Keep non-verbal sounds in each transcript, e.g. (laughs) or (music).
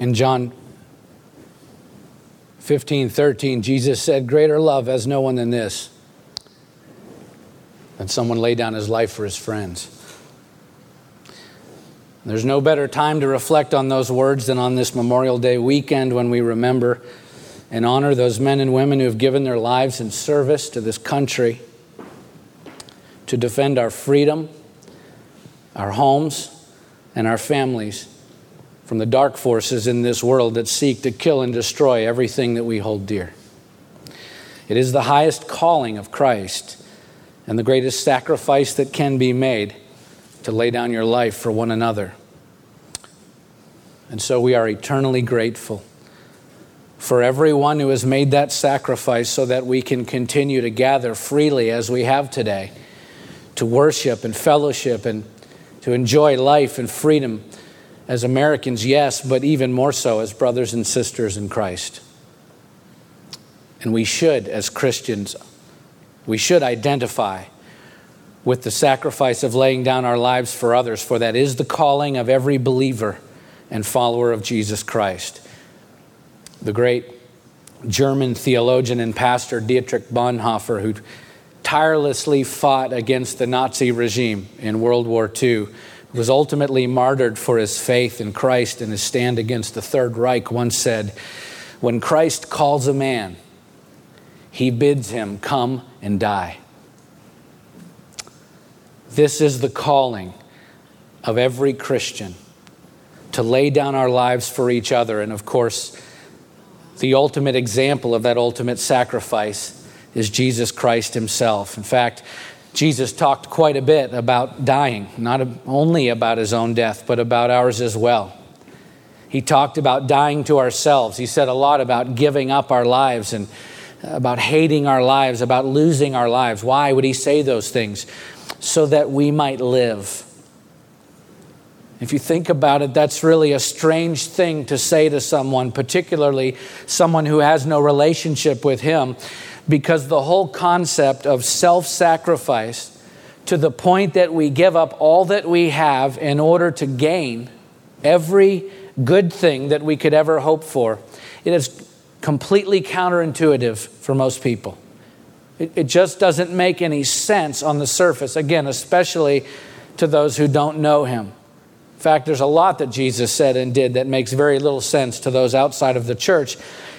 In John 15, 13, Jesus said, Greater love has no one than this, than someone lay down his life for his friends. There's no better time to reflect on those words than on this Memorial Day weekend when we remember and honor those men and women who have given their lives in service to this country to defend our freedom, our homes, and our families from the dark forces in this world that seek to kill and destroy everything that we hold dear. It is the highest calling of Christ and the greatest sacrifice that can be made to lay down your life for one another. And so we are eternally grateful for everyone who has made that sacrifice so that we can continue to gather freely as we have today to worship and fellowship and to enjoy life and freedom as Americans, yes, but even more so as brothers and sisters in Christ. And we should, as Christians, we should identify with the sacrifice of laying down our lives for others, for that is the calling of every believer and follower of Jesus Christ. The great German theologian and pastor Dietrich Bonhoeffer, who tirelessly fought against the Nazi regime in World War II, was ultimately martyred for his faith in Christ and his stand against the Third Reich, once said, When Christ calls a man, he bids him come and die. This is the calling of every Christian to lay down our lives for each other. And of course, the ultimate example of that ultimate sacrifice is Jesus Christ Himself. In fact, Jesus talked quite a bit about dying, not only about His own death, but about ours as well. He talked about dying to ourselves. He said a lot about giving up our lives and about hating our lives, about losing our lives. Why would He say those things? So that we might live. If you think about it, that's really a strange thing to say to someone, particularly someone who has no relationship with Him because the whole concept of self sacrifice to the point that we give up all that we have in order to gain every good thing that we could ever hope for, it is completely counterintuitive for most people. It, it just doesn't make any sense on the surface, again, especially to those who don't know Him. In fact, there's a lot that Jesus said and did that makes very little sense to those outside of the church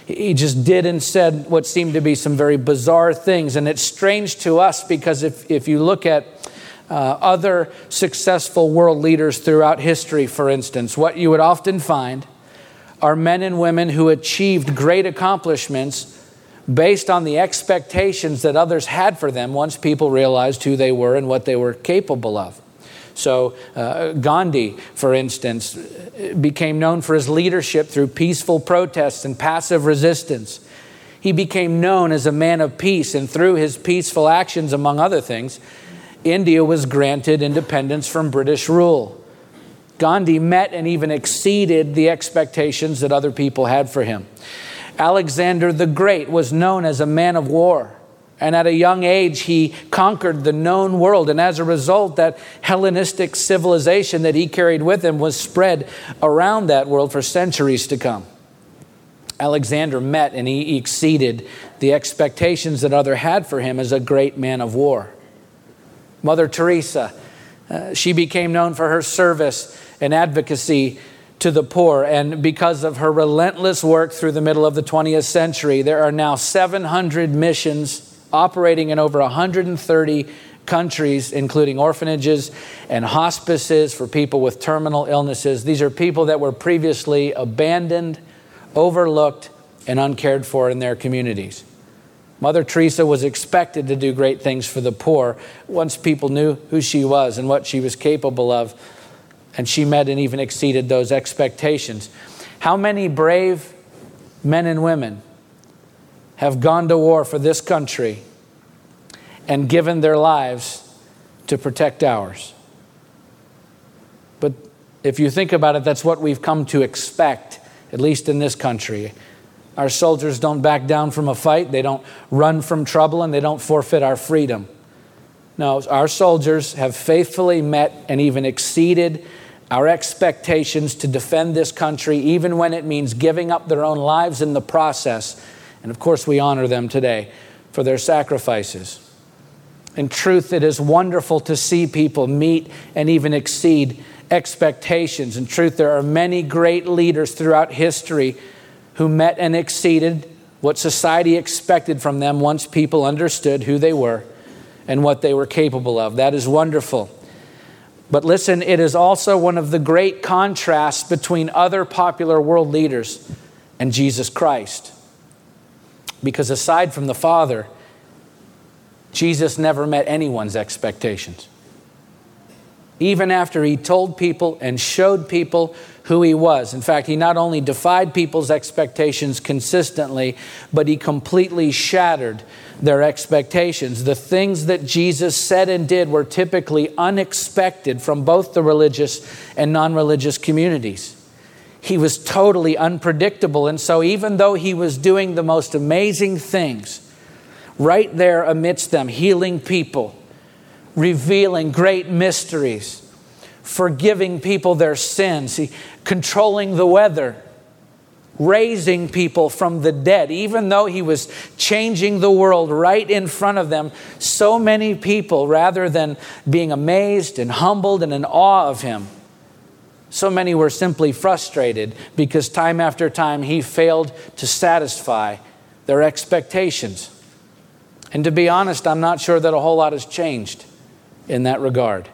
he just did and said what seemed to be some very bizarre things. And it's strange to us because if, if you look at uh, other successful world leaders throughout history, for instance, what you would often find are men and women who achieved great accomplishments based on the expectations that others had for them once people realized who they were and what they were capable of. So, uh, Gandhi, for instance, became known for his leadership through peaceful protests and passive resistance. He became known as a man of peace, and through his peaceful actions, among other things, India was granted independence from British rule. Gandhi met and even exceeded the expectations that other people had for him. Alexander the Great was known as a man of war. And at a young age, he conquered the known world. And as a result, that Hellenistic civilization that he carried with him was spread around that world for centuries to come. Alexander met and he exceeded the expectations that other had for him as a great man of war. Mother Teresa, uh, she became known for her service and advocacy to the poor. And because of her relentless work through the middle of the 20th century, there are now 700 missions operating in over 130 countries, including orphanages and hospices for people with terminal illnesses. These are people that were previously abandoned, overlooked, and uncared for in their communities. Mother Teresa was expected to do great things for the poor once people knew who she was and what she was capable of, and she met and even exceeded those expectations. How many brave men and women have gone to war for this country and given their lives to protect ours. But if you think about it, that's what we've come to expect, at least in this country. Our soldiers don't back down from a fight, they don't run from trouble, and they don't forfeit our freedom. No, our soldiers have faithfully met and even exceeded our expectations to defend this country, even when it means giving up their own lives in the process. And of course, we honor them today for their sacrifices. In truth, it is wonderful to see people meet and even exceed expectations. In truth, there are many great leaders throughout history who met and exceeded what society expected from them once people understood who they were and what they were capable of. That is wonderful. But listen, it is also one of the great contrasts between other popular world leaders and Jesus Christ. Because aside from the Father, Jesus never met anyone's expectations. Even after he told people and showed people who he was. In fact, he not only defied people's expectations consistently, but he completely shattered their expectations. The things that Jesus said and did were typically unexpected from both the religious and non religious communities. He was totally unpredictable. And so, even though he was doing the most amazing things, right there amidst them, healing people, revealing great mysteries, forgiving people their sins, controlling the weather, raising people from the dead, even though he was changing the world right in front of them. So many people, rather than being amazed and humbled and in awe of him, so many were simply frustrated because time after time he failed to satisfy their expectations. And to be honest, I'm not sure that a whole lot has changed in that regard.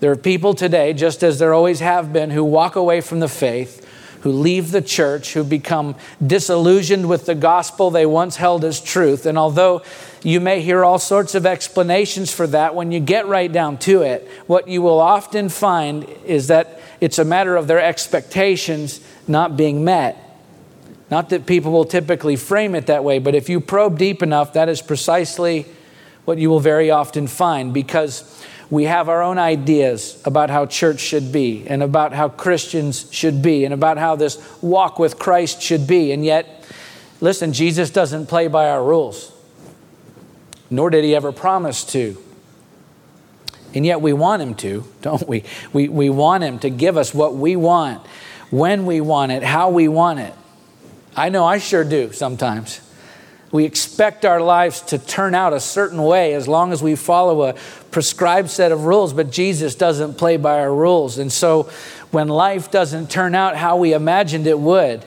There are people today, just as there always have been, who walk away from the faith, who leave the church, who become disillusioned with the gospel they once held as truth. And although you may hear all sorts of explanations for that, when you get right down to it, what you will often find is that it's a matter of their expectations not being met. Not that people will typically frame it that way, but if you probe deep enough, that is precisely what you will very often find because we have our own ideas about how church should be and about how Christians should be and about how this walk with Christ should be. And yet, listen, Jesus doesn't play by our rules, nor did he ever promise to. And yet, we want him to, don't we? We, we want him to give us what we want, when we want it, how we want it. I know I sure do sometimes. We expect our lives to turn out a certain way as long as we follow a prescribed set of rules, but Jesus doesn't play by our rules. And so when life doesn't turn out how we imagined it would,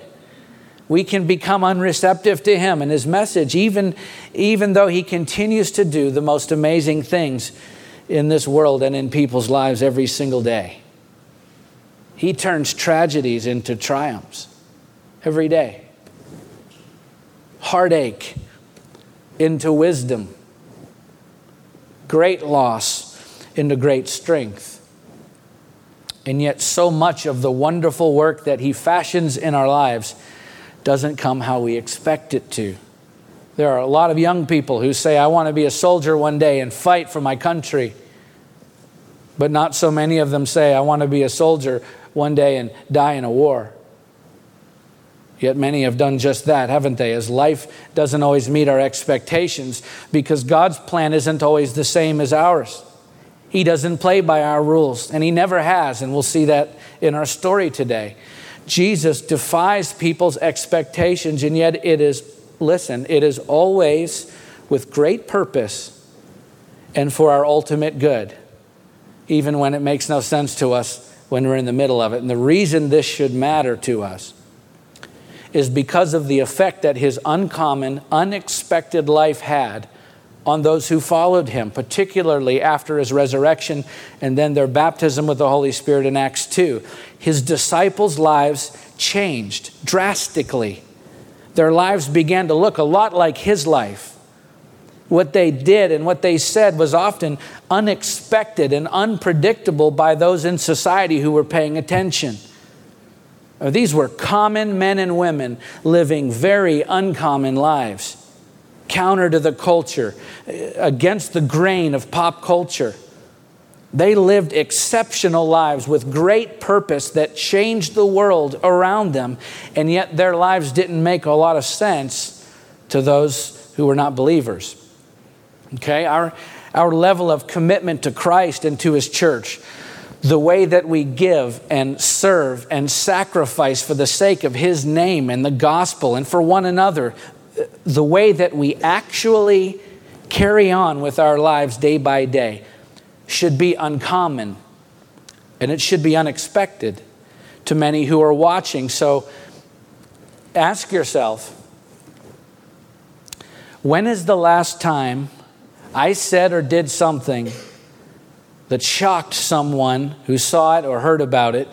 we can become unreceptive to him and his message, even, even though he continues to do the most amazing things in this world and in people's lives every single day. He turns tragedies into triumphs every day heartache into wisdom, great loss into great strength. And yet, so much of the wonderful work that He fashions in our lives doesn't come how we expect it to. There are a lot of young people who say, I want to be a soldier one day and fight for my country. But not so many of them say, I want to be a soldier one day and die in a war. Yet many have done just that, haven't they? As life doesn't always meet our expectations because God's plan isn't always the same as ours. He doesn't play by our rules, and He never has, and we'll see that in our story today. Jesus defies people's expectations, and yet it is, listen, it is always with great purpose and for our ultimate good, even when it makes no sense to us when we're in the middle of it. And the reason this should matter to us is because of the effect that his uncommon, unexpected life had on those who followed him, particularly after his resurrection and then their baptism with the Holy Spirit in Acts 2. His disciples' lives changed drastically. Their lives began to look a lot like his life. What they did and what they said was often unexpected and unpredictable by those in society who were paying attention. These were common men and women living very uncommon lives, counter to the culture, against the grain of pop culture. They lived exceptional lives with great purpose that changed the world around them, and yet their lives didn't make a lot of sense to those who were not believers. Okay, our, our level of commitment to Christ and to His church the way that we give and serve and sacrifice for the sake of His name and the gospel and for one another, the way that we actually carry on with our lives day by day should be uncommon and it should be unexpected to many who are watching. So ask yourself when is the last time I said or did something that shocked someone who saw it or heard about it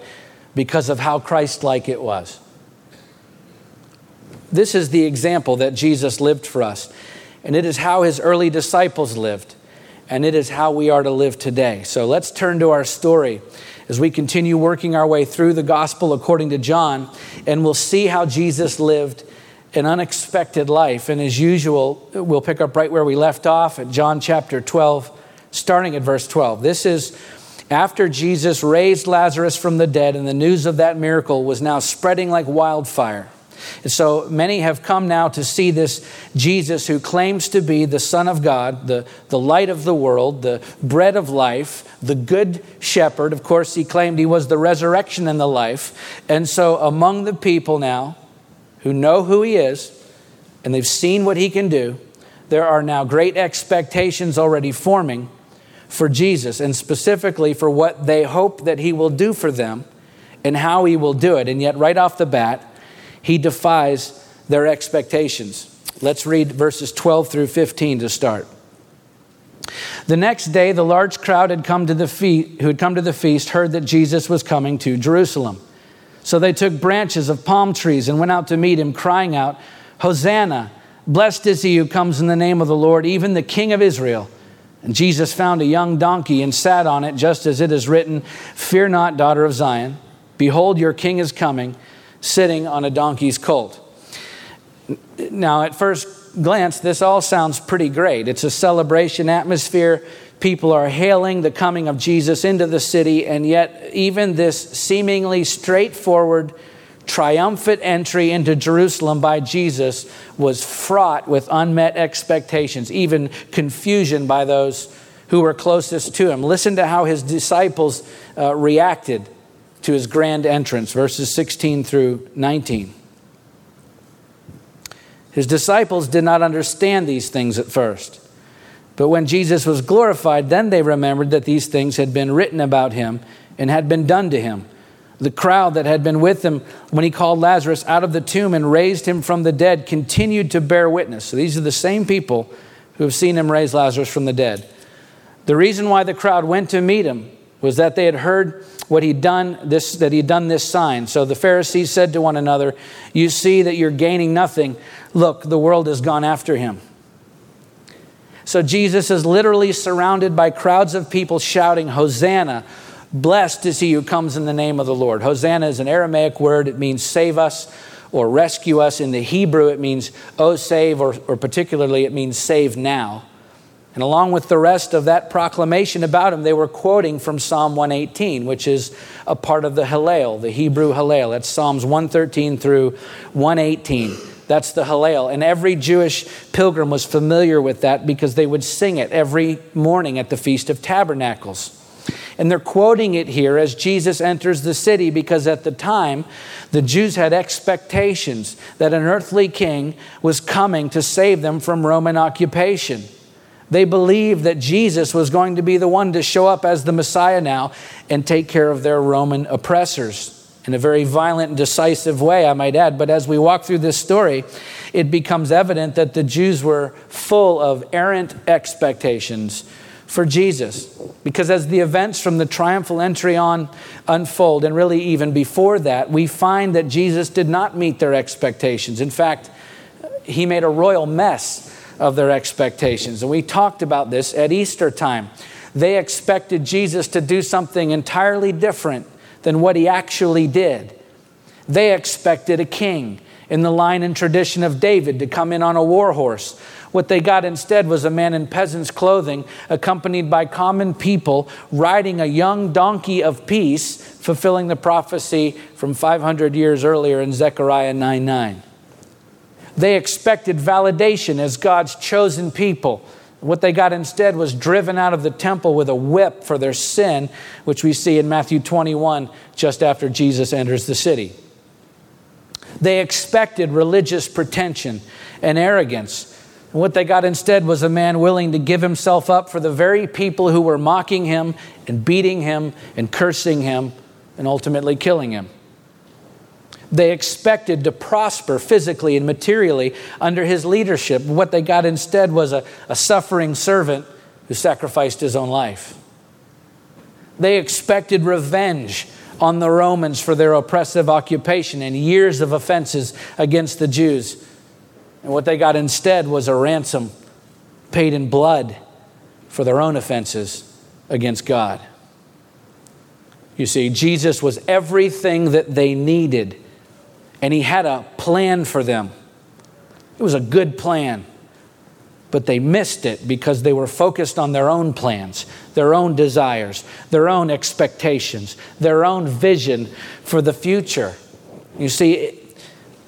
because of how Christ like it was? This is the example that Jesus lived for us, and it is how his early disciples lived, and it is how we are to live today. So let's turn to our story as we continue working our way through the gospel according to John, and we'll see how Jesus lived an unexpected life. And as usual, we'll pick up right where we left off at John chapter 12, starting at verse 12. This is after Jesus raised Lazarus from the dead, and the news of that miracle was now spreading like wildfire. And so many have come now to see this Jesus who claims to be the Son of God, the, the light of the world, the bread of life, the good shepherd. Of course, he claimed he was the resurrection and the life. And so among the people now who know who he is and they've seen what he can do, there are now great expectations already forming for Jesus and specifically for what they hope that he will do for them and how he will do it. And yet, right off the bat, he defies their expectations. Let's read verses 12 through 15 to start. The next day, the large crowd had come to the feast, who had come to the feast heard that Jesus was coming to Jerusalem. So they took branches of palm trees and went out to meet him, crying out, Hosanna! Blessed is he who comes in the name of the Lord, even the King of Israel. And Jesus found a young donkey and sat on it, just as it is written, Fear not, daughter of Zion. Behold, your king is coming sitting on a donkey's colt. Now, at first glance, this all sounds pretty great. It's a celebration atmosphere. People are hailing the coming of Jesus into the city, and yet, even this seemingly straightforward, triumphant entry into Jerusalem by Jesus was fraught with unmet expectations, even confusion by those who were closest to him. Listen to how his disciples uh, reacted to his grand entrance, verses 16 through 19. His disciples did not understand these things at first. But when Jesus was glorified, then they remembered that these things had been written about him and had been done to him. The crowd that had been with him when he called Lazarus out of the tomb and raised him from the dead continued to bear witness. So these are the same people who have seen him raise Lazarus from the dead. The reason why the crowd went to meet him was that they had heard what he'd done this that he'd done this sign. So the pharisees said to one another you see that you're gaining nothing. Look the world has gone after him. So jesus is literally surrounded by crowds of people shouting hosanna! Blessed is he who comes in the name of the lord. Hosanna is an aramaic word. It means save us or rescue us. In the hebrew it means oh save or, or particularly it means save now and along with the rest of that proclamation about him, they were quoting from Psalm 118, which is a part of the Hallel, the Hebrew Hallel. That's Psalms 113 through 118. That's the Hallel. And every Jewish pilgrim was familiar with that because they would sing it every morning at the Feast of Tabernacles. And they're quoting it here as Jesus enters the city because at the time, the Jews had expectations that an earthly king was coming to save them from Roman occupation. They believed that Jesus was going to be the one to show up as the Messiah now and take care of their Roman oppressors in a very violent and decisive way, I might add. But as we walk through this story, it becomes evident that the Jews were full of errant expectations for Jesus. Because as the events from the triumphal entry on unfold, and really even before that, we find that Jesus did not meet their expectations. In fact, he made a royal mess of their expectations. And we talked about this at Easter time. They expected Jesus to do something entirely different than what he actually did. They expected a king in the line and tradition of David to come in on a war horse. What they got instead was a man in peasant's clothing, accompanied by common people, riding a young donkey of peace, fulfilling the prophecy from 500 years earlier in Zechariah 9 9. They expected validation as God's chosen people, What they got instead was driven out of the temple with a whip for their sin, which we see in Matthew 21, just after Jesus enters the city. They expected religious pretension and arrogance. What they got instead was a man willing to give himself up for the very people who were mocking him and beating him and cursing him and ultimately killing him. They expected to prosper physically and materially under his leadership. What they got instead was a, a suffering servant who sacrificed his own life. They expected revenge on the Romans for their oppressive occupation and years of offenses against the Jews. And what they got instead was a ransom paid in blood for their own offenses against God. You see, Jesus was everything that they needed and he had a plan for them. It was a good plan, but they missed it because they were focused on their own plans, their own desires, their own expectations, their own vision for the future. You see,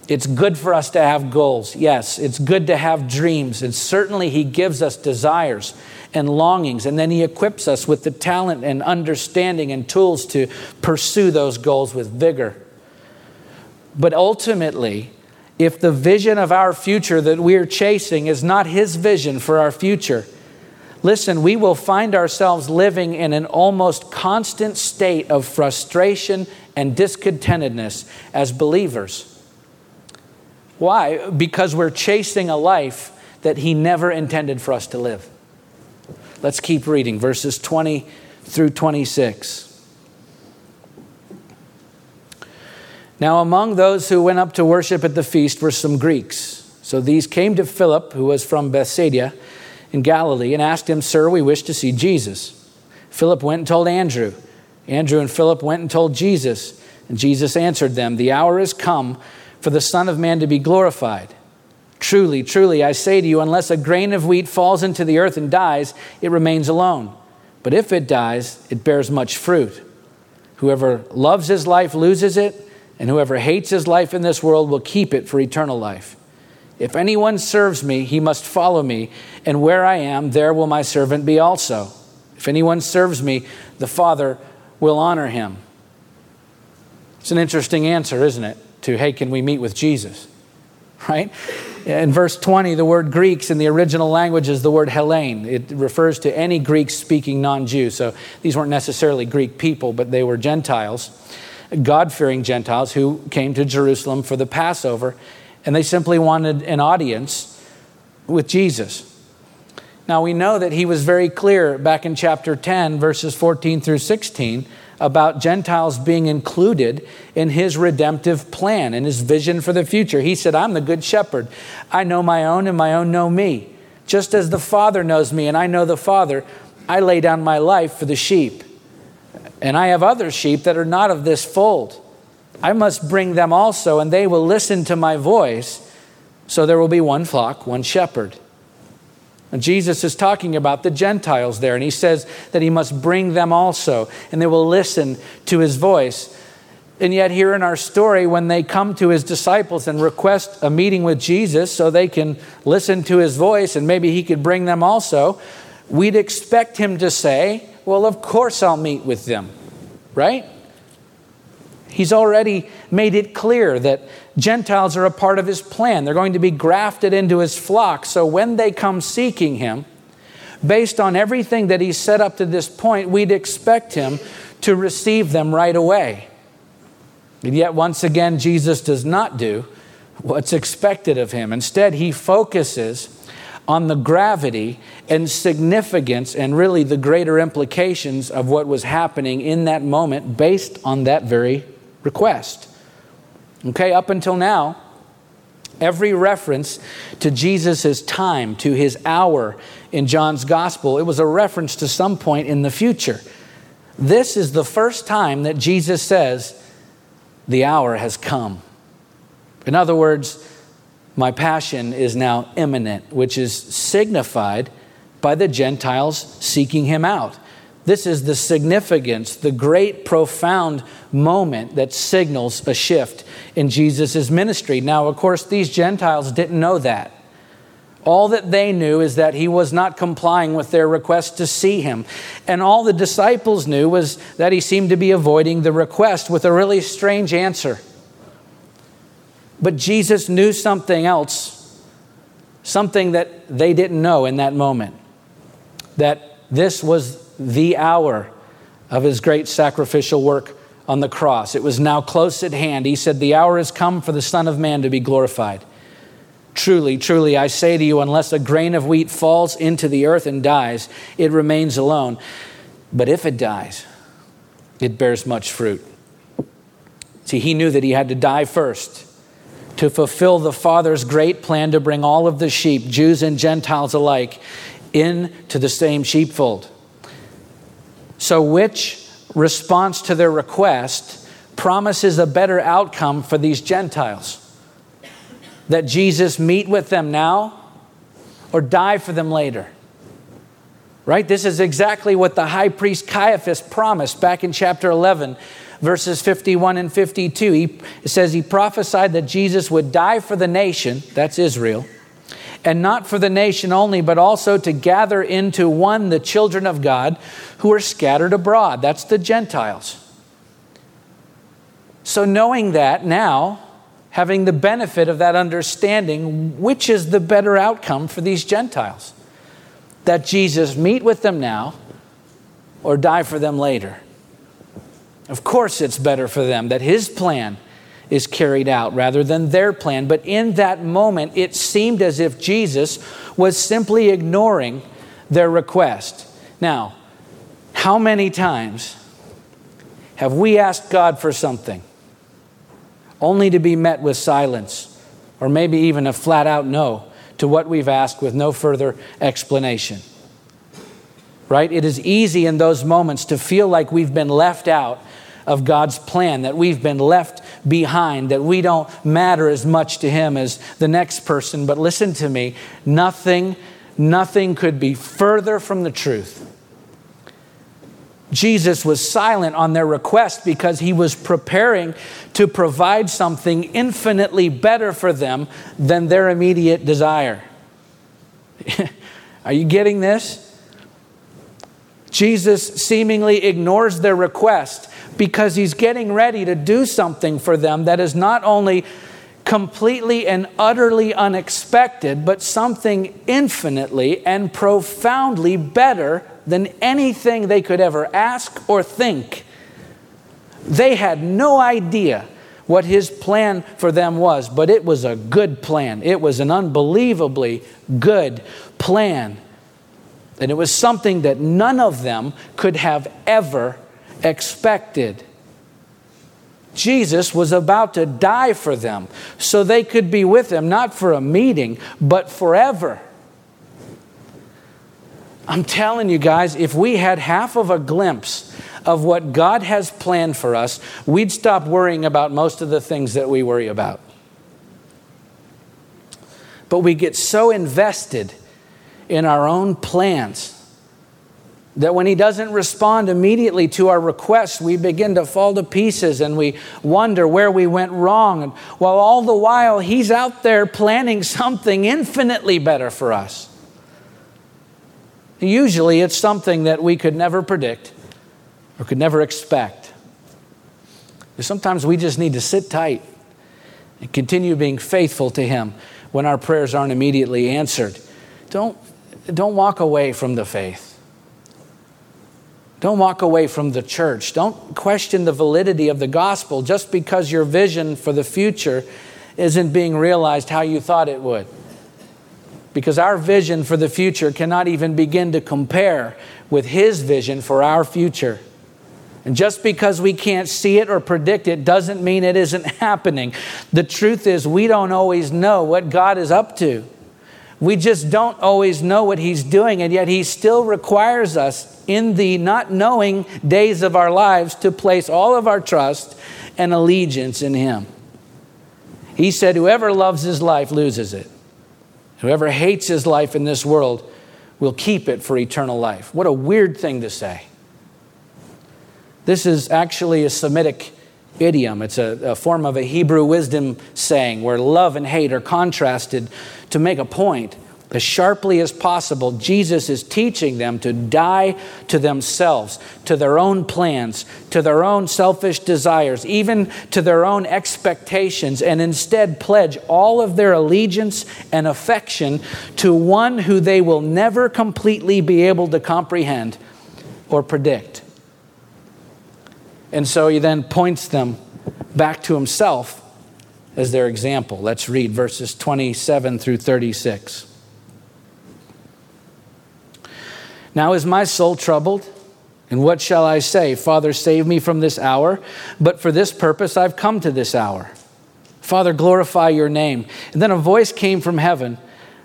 it's good for us to have goals. Yes, it's good to have dreams. And certainly, He gives us desires and longings. And then He equips us with the talent and understanding and tools to pursue those goals with vigor. But ultimately, if the vision of our future that we're chasing is not His vision for our future, listen, we will find ourselves living in an almost constant state of frustration and discontentedness as believers. Why? Because we're chasing a life that He never intended for us to live. Let's keep reading verses 20 through 26. Now, among those who went up to worship at the feast were some Greeks. So these came to Philip, who was from Bethsaida in Galilee, and asked him, Sir, we wish to see Jesus. Philip went and told Andrew. Andrew and Philip went and told Jesus. And Jesus answered them, The hour is come for the Son of Man to be glorified. Truly, truly, I say to you, unless a grain of wheat falls into the earth and dies, it remains alone. But if it dies, it bears much fruit. Whoever loves his life loses it and whoever hates his life in this world will keep it for eternal life. If anyone serves me, he must follow me, and where I am, there will my servant be also. If anyone serves me, the Father will honor him. It's an interesting answer, isn't it? To, hey, can we meet with Jesus? (laughs) Right? In verse 20, the word Greeks in the original language is the word Hellene. It refers to any Greek speaking non Jew. So these weren't necessarily Greek people, but they were Gentiles. God fearing Gentiles who came to Jerusalem for the Passover, and they simply wanted an audience with Jesus. Now, we know that he was very clear back in chapter 10, verses 14 through 16, about Gentiles being included in his redemptive plan and his vision for the future. He said, I'm the good shepherd. I know my own, and my own know me. Just as the Father knows me, and I know the Father, I lay down my life for the sheep. And I have other sheep that are not of this fold. I must bring them also, and they will listen to my voice. So there will be one flock, one shepherd. And Jesus is talking about the Gentiles there, and he says that he must bring them also, and they will listen to his voice. And yet, here in our story, when they come to his disciples and request a meeting with Jesus so they can listen to his voice and maybe he could bring them also, we'd expect him to say, well, of course I'll meet with them, right? He's already made it clear that Gentiles are a part of his plan. They're going to be grafted into his flock. So when they come seeking him, based on everything that he's set up to this point, we'd expect him to receive them right away. And yet, once again, Jesus does not do what's expected of him. Instead, he focuses on the gravity and significance and really the greater implications of what was happening in that moment based on that very request. Okay, up until now, every reference to Jesus' time, to his hour in John's gospel, it was a reference to some point in the future. This is the first time that Jesus says, The hour has come. In other words, my passion is now imminent, which is signified by the Gentiles seeking him out. This is the significance, the great, profound moment that signals a shift in Jesus' ministry. Now, of course, these Gentiles didn't know that. All that they knew is that he was not complying with their request to see him. And all the disciples knew was that he seemed to be avoiding the request with a really strange answer. But Jesus knew something else, something that they didn't know in that moment. That this was the hour of his great sacrificial work on the cross. It was now close at hand. He said, The hour has come for the Son of Man to be glorified. Truly, truly, I say to you, unless a grain of wheat falls into the earth and dies, it remains alone. But if it dies, it bears much fruit. See, he knew that he had to die first to fulfill the Father's great plan to bring all of the sheep, Jews and Gentiles alike, into the same sheepfold. So, which response to their request promises a better outcome for these Gentiles? that Jesus meet with them now or die for them later. Right? This is exactly what the high priest Caiaphas promised back in chapter 11, verses 51 and 52. He says he prophesied that Jesus would die for the nation, that's Israel, and not for the nation only, but also to gather into one the children of God who are scattered abroad, that's the Gentiles. So, knowing that now, having the benefit of that understanding, which is the better outcome for these Gentiles? That Jesus meet with them now or die for them later? Of course, it's better for them that his plan is carried out rather than their plan. But in that moment, it seemed as if Jesus was simply ignoring their request. Now, how many times have we asked God for something? only to be met with silence or maybe even a flat out no to what we've asked with no further explanation. Right? It is easy in those moments to feel like we've been left out of God's plan, that we've been left behind, that we don't matter as much to Him as the next person. But listen to me, nothing, nothing could be further from the truth. Jesus was silent on their request because he was preparing to provide something infinitely better for them than their immediate desire. (laughs) Are you getting this? Jesus seemingly ignores their request because he's getting ready to do something for them that is not only completely and utterly unexpected, but something infinitely and profoundly better than anything they could ever ask or think. They had no idea what his plan for them was, but it was a good plan. It was an unbelievably good plan. And it was something that none of them could have ever expected. Jesus was about to die for them so they could be with him, not for a meeting, but forever. I'm telling you guys, if we had half of a glimpse of what God has planned for us, we'd stop worrying about most of the things that we worry about. But we get so invested in our own plans that when He doesn't respond immediately to our requests, we begin to fall to pieces and we wonder where we went wrong. And while all the while He's out there planning something infinitely better for us. Usually it's something that we could never predict or could never expect. Sometimes we just need to sit tight and continue being faithful to Him when our prayers aren't immediately answered. Don't, don't walk away from the faith. Don't walk away from the church. Don't question the validity of the gospel just because your vision for the future isn't being realized how you thought it would because our vision for the future cannot even begin to compare with His vision for our future. And just because we can't see it or predict it doesn't mean it isn't (laughs) happening. The truth is, we don't always know what God is up to. We just don't always know what He's doing, and yet He still requires us in the not knowing days of our lives to place all of our trust and allegiance in Him. He said, Whoever loves his life loses it. Whoever hates his life in this world will keep it for eternal life. What a weird thing to say. This is actually a Semitic idiom. It's a, a, form of a Hebrew wisdom saying where love and hate are contrasted to make a point as sharply as possible, Jesus is teaching them to die to themselves, to their own plans, to their own selfish desires, even to their own expectations, and instead pledge all of their allegiance and affection to one who they will never completely be able to comprehend or predict. And so he then points them back to himself as their example. Let's read verses 27 through 36. Now is my soul troubled? And what shall I say? Father, save me from this hour. But for this purpose I've come to this hour. Father, glorify your name. And then a voice came from heaven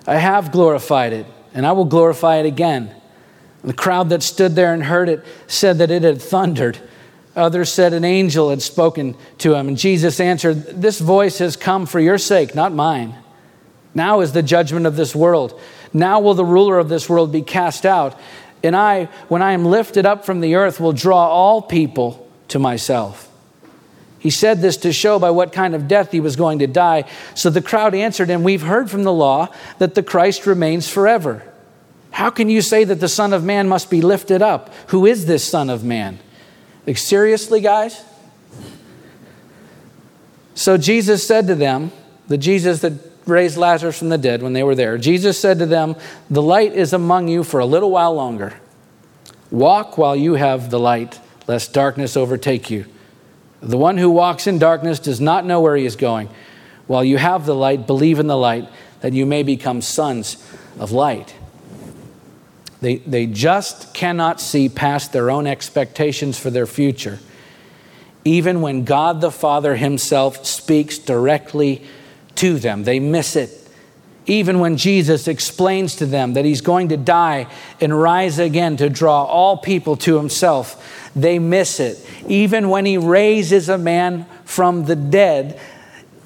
I have glorified it, and I will glorify it again. And the crowd that stood there and heard it said that it had thundered. Others said an angel had spoken to him. And Jesus answered, This voice has come for your sake, not mine. Now is the judgment of this world. Now will the ruler of this world be cast out. And I, when I am lifted up from the earth, will draw all people to myself. He said this to show by what kind of death he was going to die. So the crowd answered him, We've heard from the law that the Christ remains forever. How can you say that the Son of Man must be lifted up? Who is this Son of Man? Like, seriously, guys? So Jesus said to them, the Jesus that raised Lazarus from the dead when they were there. Jesus said to them, The light is among you for a little while longer. Walk while you have the light, lest darkness overtake you. The one who walks in darkness does not know where he is going. While you have the light, believe in the light, that you may become sons of light. They, they just cannot see past their own expectations for their future, even when God the Father Himself speaks directly to them. They miss it. Even when Jesus explains to them that he's going to die and rise again to draw all people to himself, they miss it. Even when he raises a man from the dead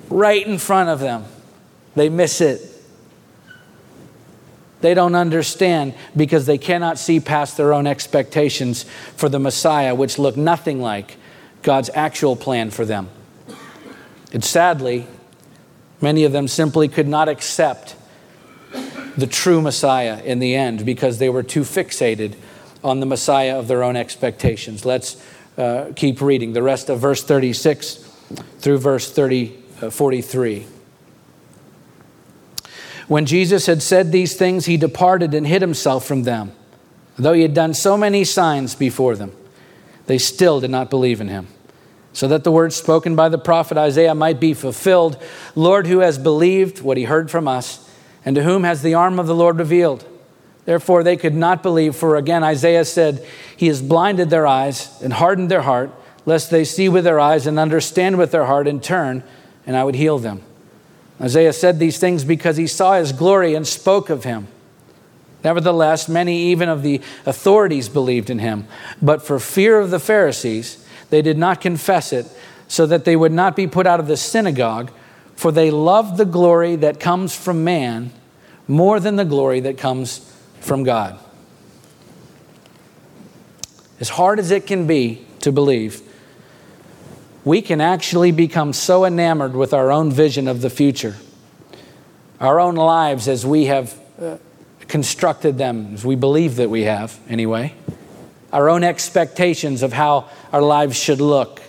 right in front of them, they miss it. They don't understand because they cannot see past their own expectations for the Messiah, which look nothing like God's actual plan for them. And sadly, Many of them simply could not accept the true Messiah in the end because they were too fixated on the Messiah of their own expectations. Let's uh, keep reading the rest of verse 36 through verse 30, uh, 43. When Jesus had said these things, he departed and hid himself from them. Though he had done so many signs before them, they still did not believe in him so that the words spoken by the prophet Isaiah might be fulfilled. Lord, who has believed what he heard from us, and to whom has the arm of the Lord revealed? Therefore, they could not believe, for again Isaiah said, He has blinded their eyes and hardened their heart, lest they see with their eyes and understand with their heart and turn, and I would heal them. Isaiah said these things because he saw his glory and spoke of him. Nevertheless, many even of the authorities believed in him, but for fear of the Pharisees, they did not confess it, so that they would not be put out of the synagogue, for they loved the glory that comes from man more than the glory that comes from God. As hard as it can be to believe, we can actually become so enamored with our own vision of the future, our own lives as we have uh, constructed them, as we believe that we have, anyway our own expectations of how our lives should look.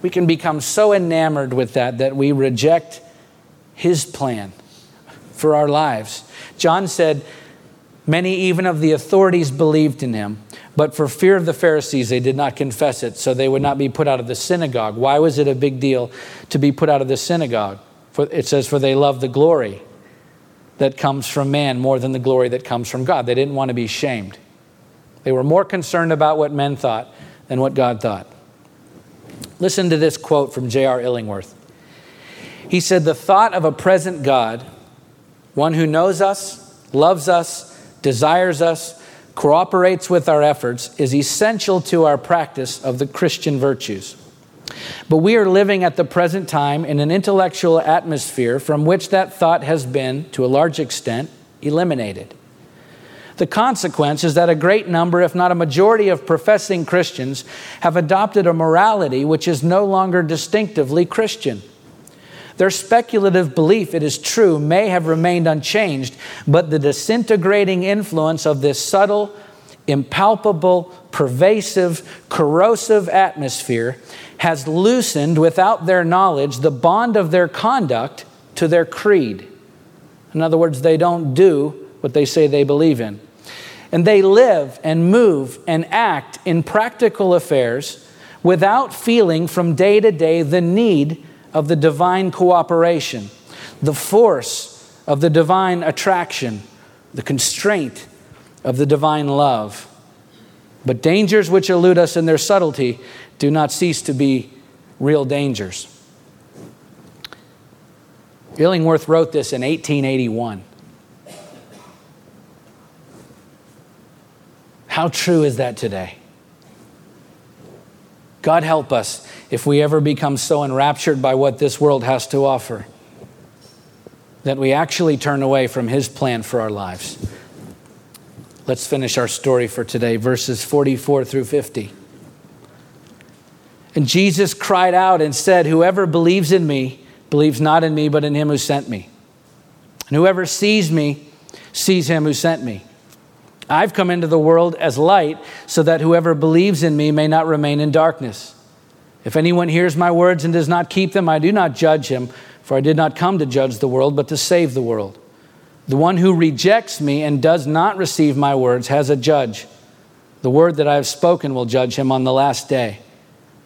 We can become so enamored with that that we reject His plan for our lives. John said, Many even of the authorities believed in him, but for fear of the Pharisees, they did not confess it, so they would not be put out of the synagogue. Why was it a big deal to be put out of the synagogue? For, it says, For they love the glory that comes from man more than the glory that comes from God. They didn't want to be shamed. They were more concerned about what men thought than what God thought. Listen to this quote from J.R. Illingworth. He said, The thought of a present God, one who knows us, loves us, desires us, cooperates with our efforts, is essential to our practice of the Christian virtues. But we are living at the present time in an intellectual atmosphere from which that thought has been, to a large extent, eliminated. The consequence is that a great number, if not a majority, of professing Christians have adopted a morality which is no longer distinctively Christian. Their speculative belief, it is true, may have remained unchanged, but the disintegrating influence of this subtle, impalpable, pervasive, corrosive atmosphere has loosened, without their knowledge, the bond of their conduct to their creed. In other words, they don't do what they say they believe in. And they live and move and act in practical affairs without feeling from day to day the need of the divine cooperation, the force of the divine attraction, the constraint of the divine love. But dangers which elude us in their subtlety do not cease to be real dangers. Illingworth wrote this in 1881. How true is that today? God help us if we ever become so enraptured by what this world has to offer that we actually turn away from His plan for our lives. Let's finish our story for today, verses 44 through 50. And Jesus cried out and said, Whoever believes in me believes not in me, but in him who sent me. And whoever sees me sees him who sent me. I've come into the world as light so that whoever believes in me may not remain in darkness. If anyone hears my words and does not keep them, I do not judge him, for I did not come to judge the world, but to save the world. The one who rejects me and does not receive my words has a judge. The word that I have spoken will judge him on the last day.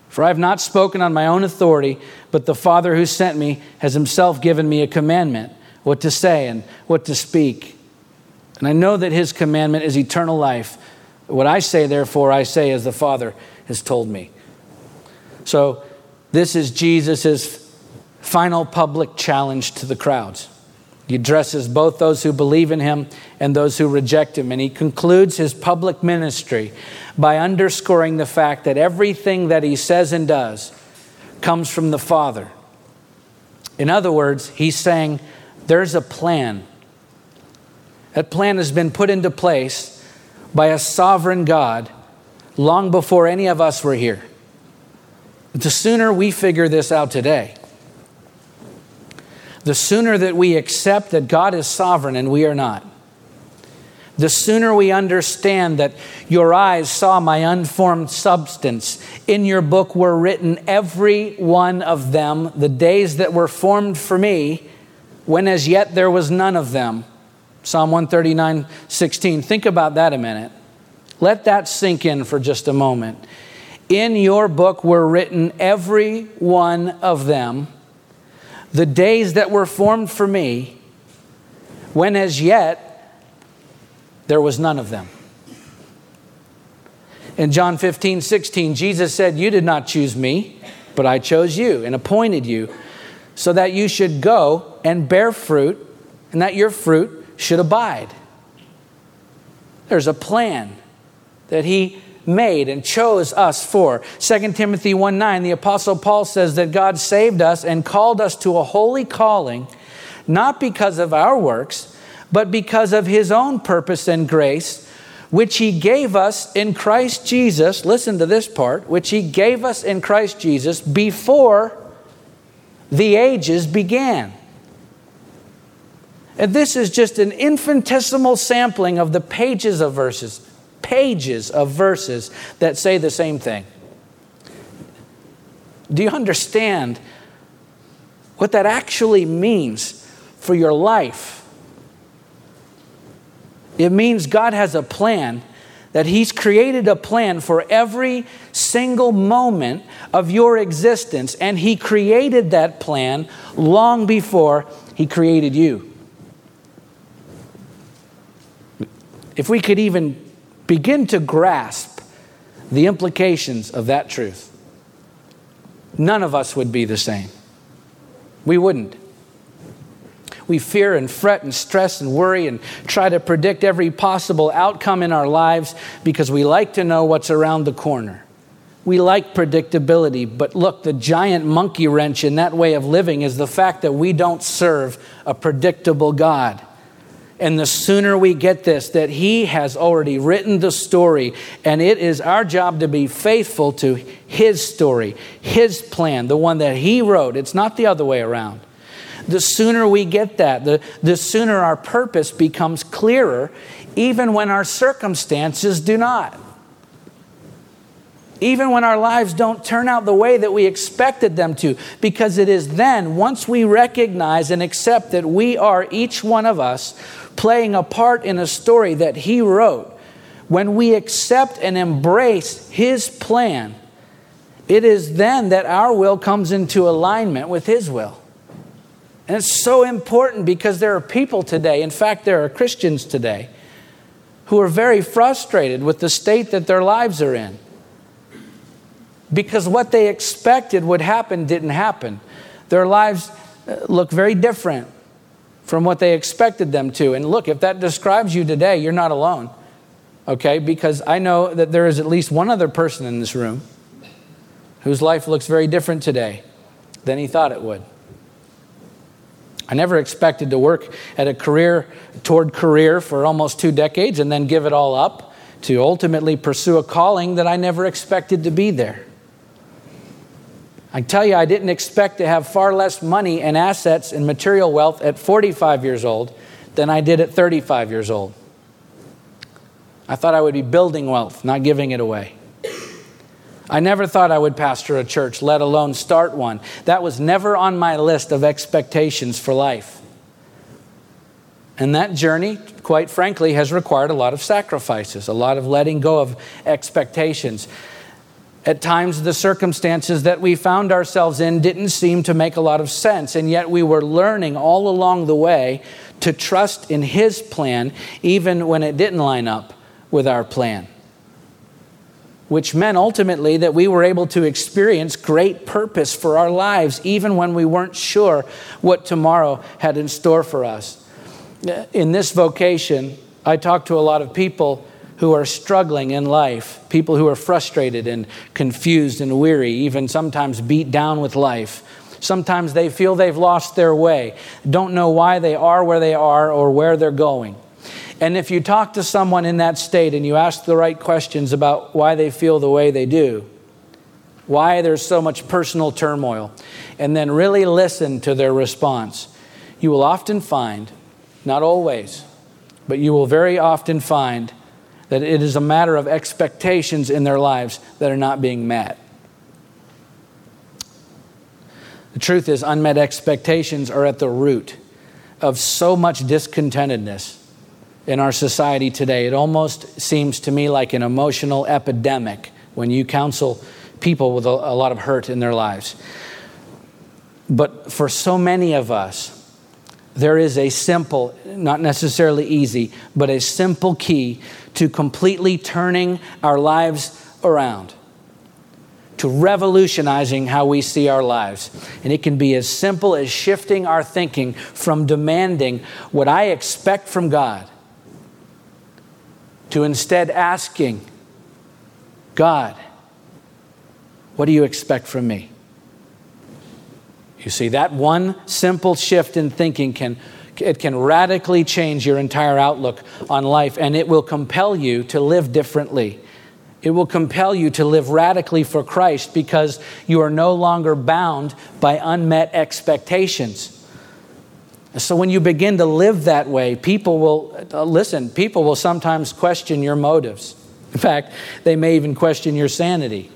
For I have not spoken on my own authority, but the Father who sent me has himself given me a commandment what to say and what to speak. And I know that his commandment is eternal life. What I say, therefore, I say as the Father has told me. So, this is Jesus' final public challenge to the crowds. He addresses both those who believe in him and those who reject him. And he concludes his public ministry by underscoring the fact that everything that he says and does comes from the Father. In other words, he's saying there's a plan that plan has been put into place by a sovereign God long before any of us were here. The sooner we figure this out today, the sooner that we accept that God is sovereign and we are not, the sooner we understand that your eyes saw my unformed substance. In your book were written every one of them, the days that were formed for me, when as yet there was none of them. Psalm 139, 16. Think about that a minute. Let that sink in for just a moment. In your book were written every one of them, the days that were formed for me, when as yet there was none of them. In John 15, 16, Jesus said, You did not choose me, but I chose you and appointed you so that you should go and bear fruit, and that your fruit should abide. There's a plan that he made and chose us for. 2 Timothy 1 9, the Apostle Paul says that God saved us and called us to a holy calling, not because of our works, but because of his own purpose and grace, which he gave us in Christ Jesus. Listen to this part, which he gave us in Christ Jesus before the ages began. And this is just an infinitesimal sampling of the pages of verses, pages of verses that say the same thing. Do you understand what that actually means for your life? It means God has a plan, that He's created a plan for every single moment of your existence, and He created that plan long before He created you. If we could even begin to grasp the implications of that truth, none of us would be the same. We wouldn't. We fear and fret and stress and worry and try to predict every possible outcome in our lives because we like to know what's around the corner. We like predictability, but look, the giant monkey wrench in that way of living is the fact that we don't serve a predictable God. And the sooner we get this, that He has already written the story, and it is our job to be faithful to His story, His plan, the one that He wrote. It's not the other way around. the sooner we get that, the, the sooner our purpose becomes clearer, even when our circumstances do not. Even when our lives don't turn out the way that we expected them to, because it is then, once we recognize and accept that we are, each one of us, playing a part in a story that He wrote, when we accept and embrace His plan, it is then that our will comes into alignment with His will. And it's so important because there are people today, in fact, there are Christians today, who are very frustrated with the state that their lives are in. Because what they expected would happen didn't happen. Their lives uh, look very different from what they expected them to. And look, if that describes you today, you're not alone. Okay? Because I know that there is at least one other person in this room whose life looks very different today than he thought it would. I never expected to work at a career toward career for almost two decades and then give it all up to ultimately pursue a calling that I never expected to be there. I tell you, I didn't expect to have far less money and assets and material wealth at 45 years old than I did at 35 years old. I thought I would be building wealth, not giving it away. I never thought I would pastor a church, let alone start one. That was never on my list of expectations for life. And that journey, quite frankly, has required a lot of sacrifices, a lot of letting go of expectations. At times, the circumstances that we found ourselves in didn't seem to make a lot of sense, and yet we were learning all along the way to trust in His plan, even when it didn't line up with our plan which meant ultimately that we were able to experience great purpose for our lives, even when we weren't sure what tomorrow had in store for us. In this vocation, I talk to a lot of people who are struggling in life, people who are frustrated and confused and weary, even sometimes beat down with life. Sometimes they feel they've lost their way, don't know why they are where they are or where they're going. And if you talk to someone in that state and you ask the right questions about why they feel the way they do, why there's so much personal turmoil, and then really listen to their response, you will often find, not always, but you will very often find that it is a matter of expectations in their lives that are not being met. The truth is, unmet expectations are at the root of so much discontentedness in our society today. It almost seems to me like an emotional epidemic when you counsel people with a, lot of hurt in their lives. But for so many of us, there is a simple, not necessarily easy, but a simple key to completely turning our lives around, to revolutionizing how we see our lives. And it can be as simple as shifting our thinking from demanding what I expect from God to instead asking, God, what do you expect from me? You see, that one simple shift in thinking can, it can radically change your entire outlook on life, and it will compel you to live differently. It will compel you to live radically for Christ because you are no longer bound by unmet expectations. So when you begin to live that way, people will, uh, listen, people will sometimes question your motives. In fact, they may even question your sanity,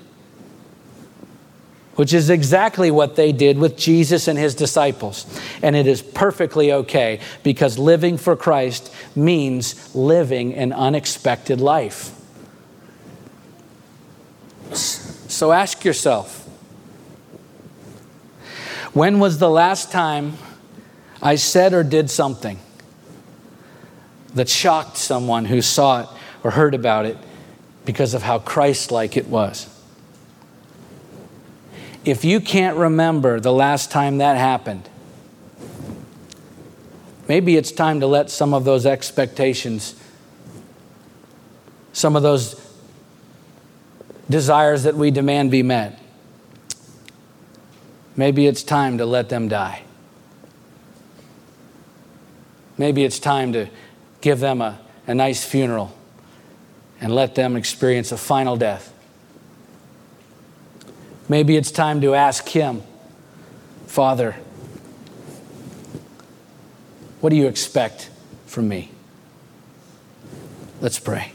which is exactly what they did with Jesus and his disciples. And it is perfectly okay because living for Christ means living an unexpected life. So ask yourself when was the last time I said or did something that shocked someone who saw it or heard about it because of how Christ like it was. If you can't remember the last time that happened, maybe it's time to let some of those expectations, some of those desires that we demand be met, maybe it's time to let them die. Maybe it's time to give them a, a nice funeral and let them experience a final death. Maybe it's time to ask Him, Father, what do you expect from me? Let's pray.